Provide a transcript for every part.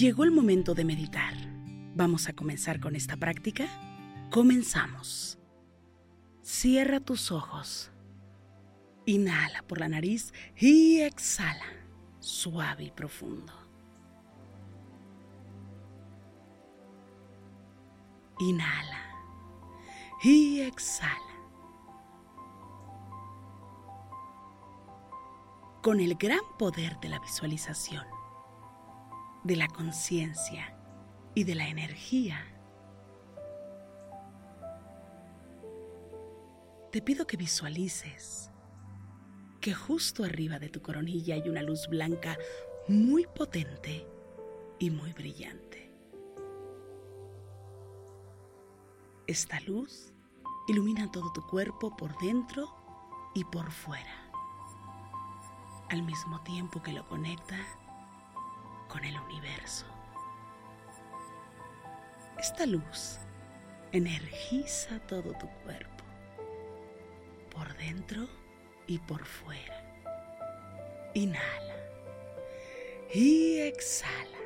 Llegó el momento de meditar. Vamos a comenzar con esta práctica. Comenzamos. Cierra tus ojos. Inhala por la nariz y exhala, suave y profundo. Inhala y exhala. Con el gran poder de la visualización, de la conciencia y de la energía, te pido que visualices que justo arriba de tu coronilla hay una luz blanca muy potente y muy brillante. Esta luz ilumina todo tu cuerpo por dentro y por fuera, al mismo tiempo que lo conecta con el universo. Esta luz energiza todo tu cuerpo, por dentro y por fuera. Inhala y exhala,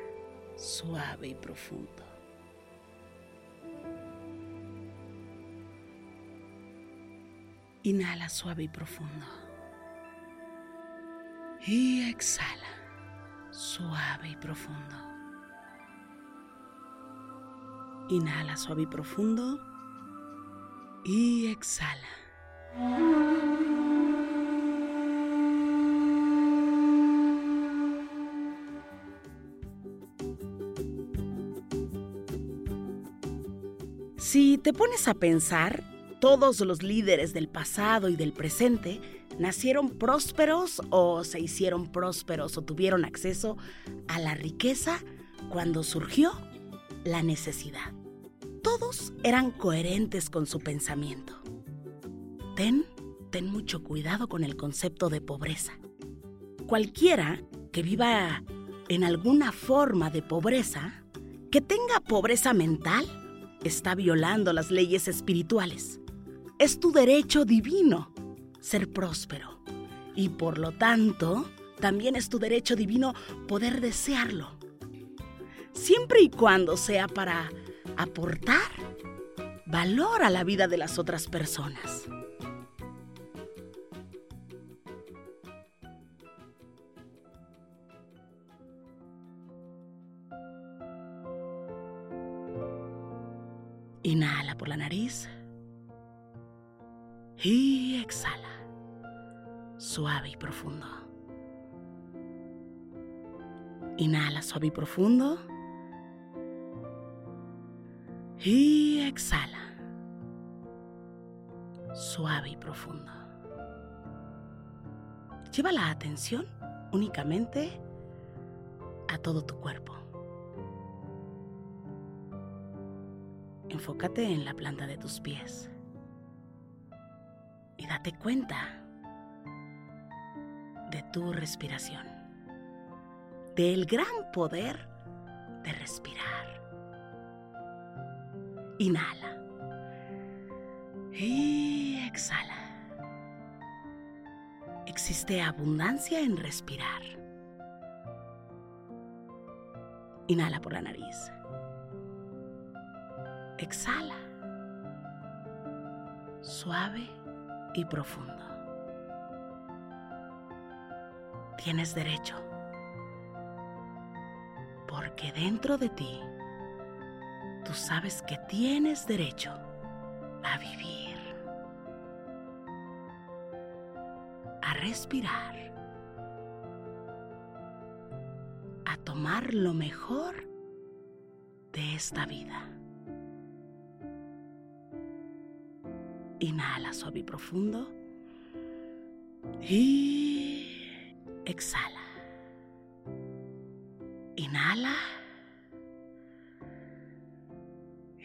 suave y profundo. Inhala suave y profundo. Y exhala, suave y profundo. Inhala suave y profundo. Y exhala. Si te pones a pensar, todos los líderes del pasado y del presente nacieron prósperos o se hicieron prósperos o tuvieron acceso a la riqueza cuando surgió la necesidad. Todos eran coherentes con su pensamiento. Ten, ten mucho cuidado con el concepto de pobreza. Cualquiera que viva en alguna forma de pobreza, que tenga pobreza mental, está violando las leyes espirituales. Es tu derecho divino ser próspero y por lo tanto también es tu derecho divino poder desearlo. Siempre y cuando sea para aportar valor a la vida de las otras personas. Inhala por la nariz. Y exhala. Suave y profundo. Inhala suave y profundo. Y exhala. Suave y profundo. Lleva la atención únicamente a todo tu cuerpo. Enfócate en la planta de tus pies y date cuenta de tu respiración, del gran poder de respirar. Inhala y exhala. Existe abundancia en respirar. Inhala por la nariz. Exhala. Suave y profundo. Tienes derecho. Porque dentro de ti, tú sabes que tienes derecho a vivir. A respirar. A tomar lo mejor de esta vida. Inhala suave y profundo. Y exhala. Inhala.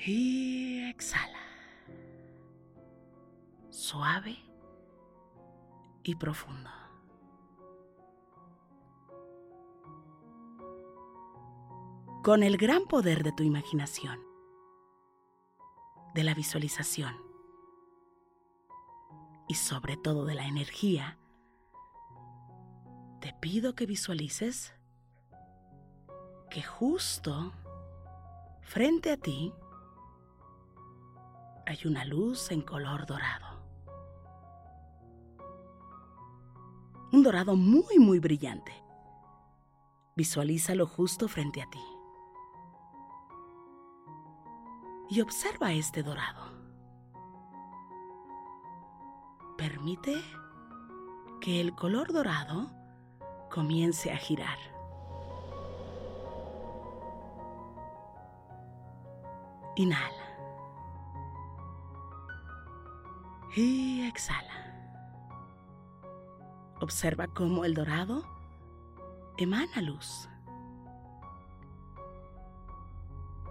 Y exhala. Suave y profundo. Con el gran poder de tu imaginación, de la visualización y sobre todo de la energía, te pido que visualices que justo frente a ti hay una luz en color dorado. Un dorado muy, muy brillante. Visualízalo justo frente a ti. Y observa este dorado. Permite que el color dorado comience a girar. Inhala. Y exhala. Observa cómo el dorado emana luz.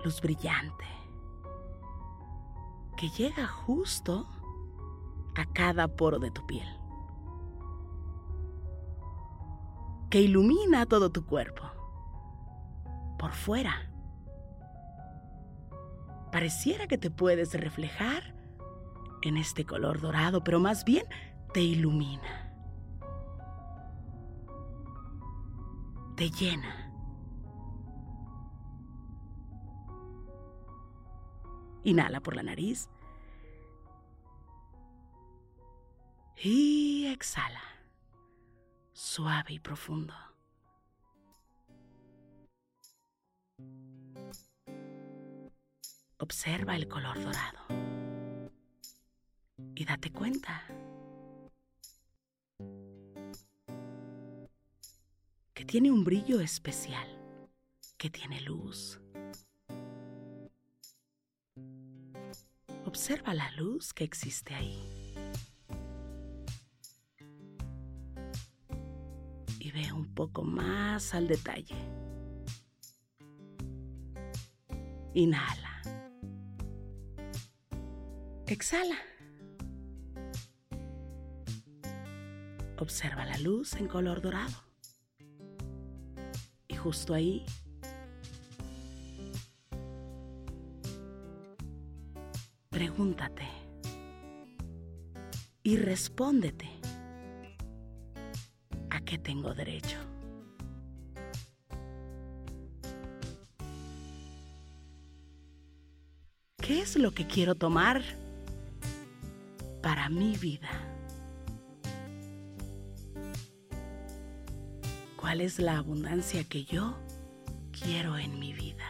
Luz brillante que llega justo a cada poro de tu piel. Que ilumina todo tu cuerpo. Por fuera Pareciera que te puedes reflejar en este color dorado, pero más bien te ilumina. Te llena. Inhala por la nariz. Y exhala. Suave y profundo. Observa el color dorado y date cuenta que tiene un brillo especial, que tiene luz. Observa la luz que existe ahí. Poco más al detalle. Inhala. Exhala. Observa la luz en color dorado. Y justo ahí pregúntate y respóndete a qué tengo derecho. ¿Qué es lo que quiero tomar? para mi vida. ¿Cuál es la abundancia que yo quiero en mi vida?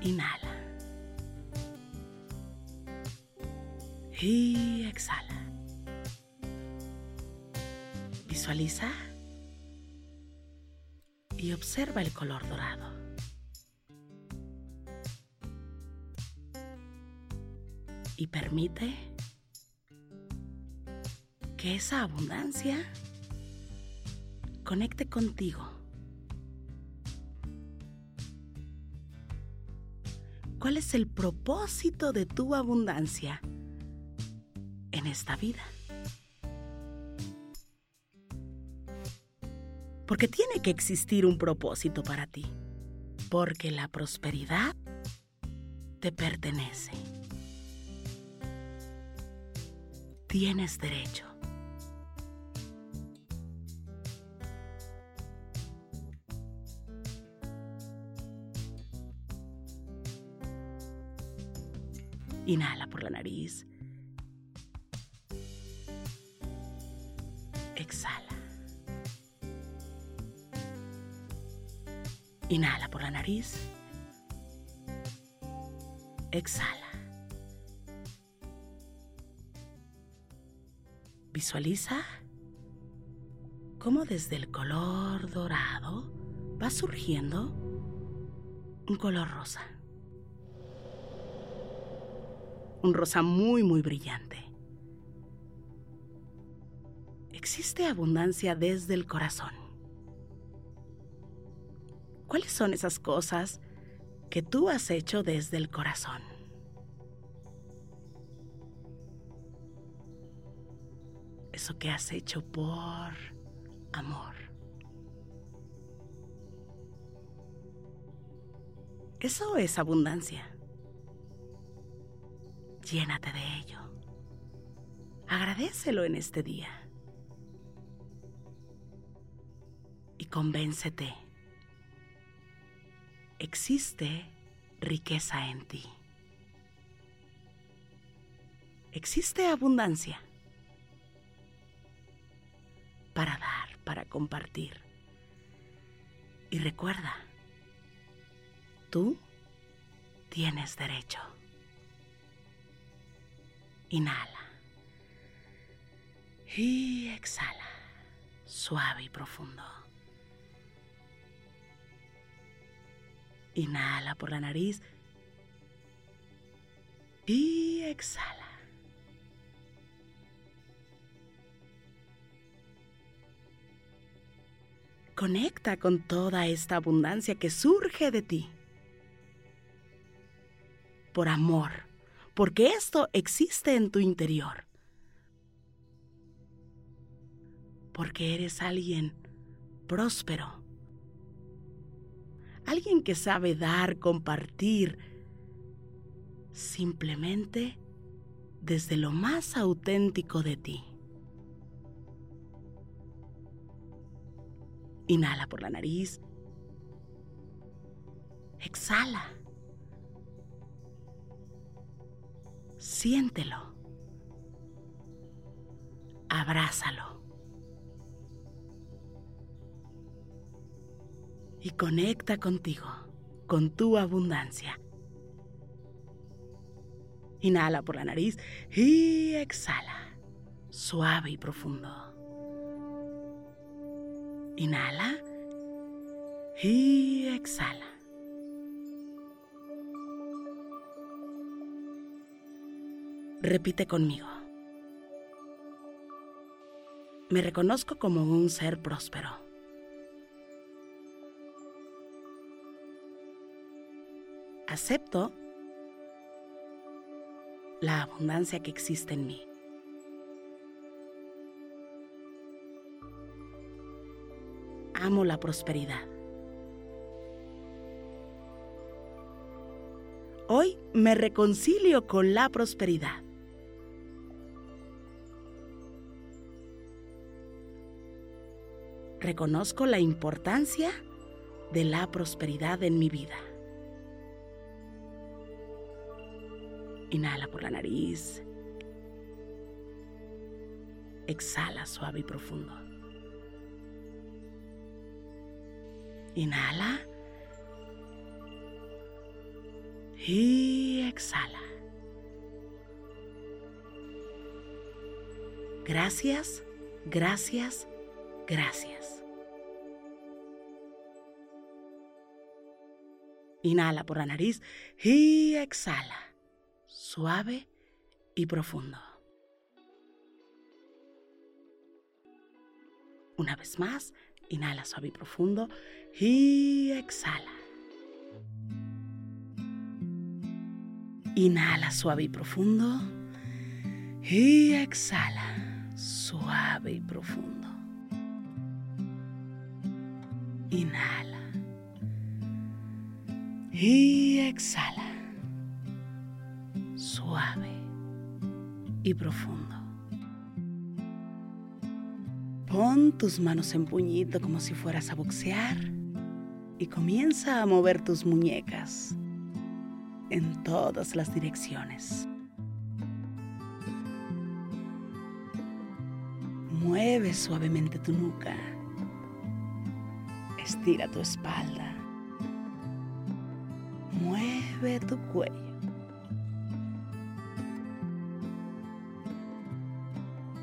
Inhala. Y exhala. Visualiza y observa el color dorado. y permite que esa abundancia conecte contigo. ¿Cuál es el propósito de tu abundancia en esta vida? Porque tiene que existir un propósito para ti. Porque la prosperidad te pertenece. tienes derecho. Inhala por la nariz. Exhala. Inhala por la nariz. Exhala. Visualiza cómo desde el color dorado va surgiendo un color rosa. Un rosa muy, muy brillante. Existe abundancia desde el corazón. ¿Cuáles son esas cosas que tú has hecho desde el corazón? Eso que has hecho por amor. Eso es abundancia. Llénate de ello. Agradecelo en este día. Convéncete. Existe riqueza en ti. Existe abundancia para dar, para compartir. Y recuerda, Tú tienes derecho. Inhala. Y exhala. Suave y profundo. Inhala por la nariz. Y exhala. Conecta con toda esta abundancia que surge de ti por amor, porque esto existe en tu interior. Porque eres alguien próspero, alguien que sabe dar, compartir, simplemente desde lo más auténtico de ti. Inhala por la nariz. Exhala. Siéntelo. Abrázalo. Y conecta contigo, con tu abundancia. Inhala por la nariz y exhala, suave y profundo. Inhala y exhala. Repite conmigo. Me reconozco como un ser próspero. Acepto la abundancia que existe en mí. Amo la prosperidad. Hoy me reconcilio con la prosperidad. reconozco la importancia de la prosperidad en mi vida. Inhala por la nariz. Exhala suave y profundo. Inhala. Y exhala. Gracias, gracias, gracias. Inhala por la nariz y exhala, suave y profundo. Una vez más, inhala suave y profundo y exhala. Inhala suave y profundo y exhala suave y profundo. Inhala. Y exhala. Y profundo. Pon tus manos en puñito como si fueras a boxear y comienza a mover tus muñecas en todas las direcciones. Mueve suavemente tu nuca Estira tu espalda. Mueve tu cuello.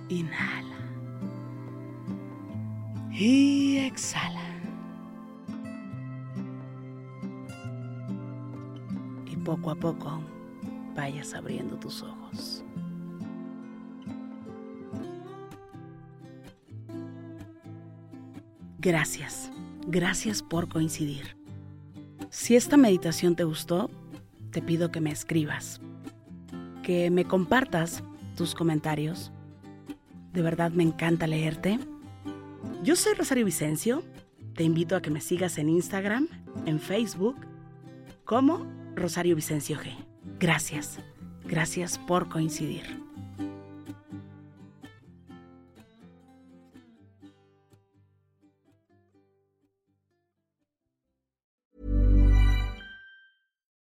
Inhala. Y exhala. poco a poco vayas abriendo tus ojos. Gracias, gracias por coincidir. Si esta meditación te gustó, te pido que me escribas, que me compartas tus comentarios. De verdad me encanta leerte. Yo soy Rosario Vicencio. Te invito a que me sigas en Instagram, en Facebook, como Rosario Vicencio G. Gracias, gracias por coincidir.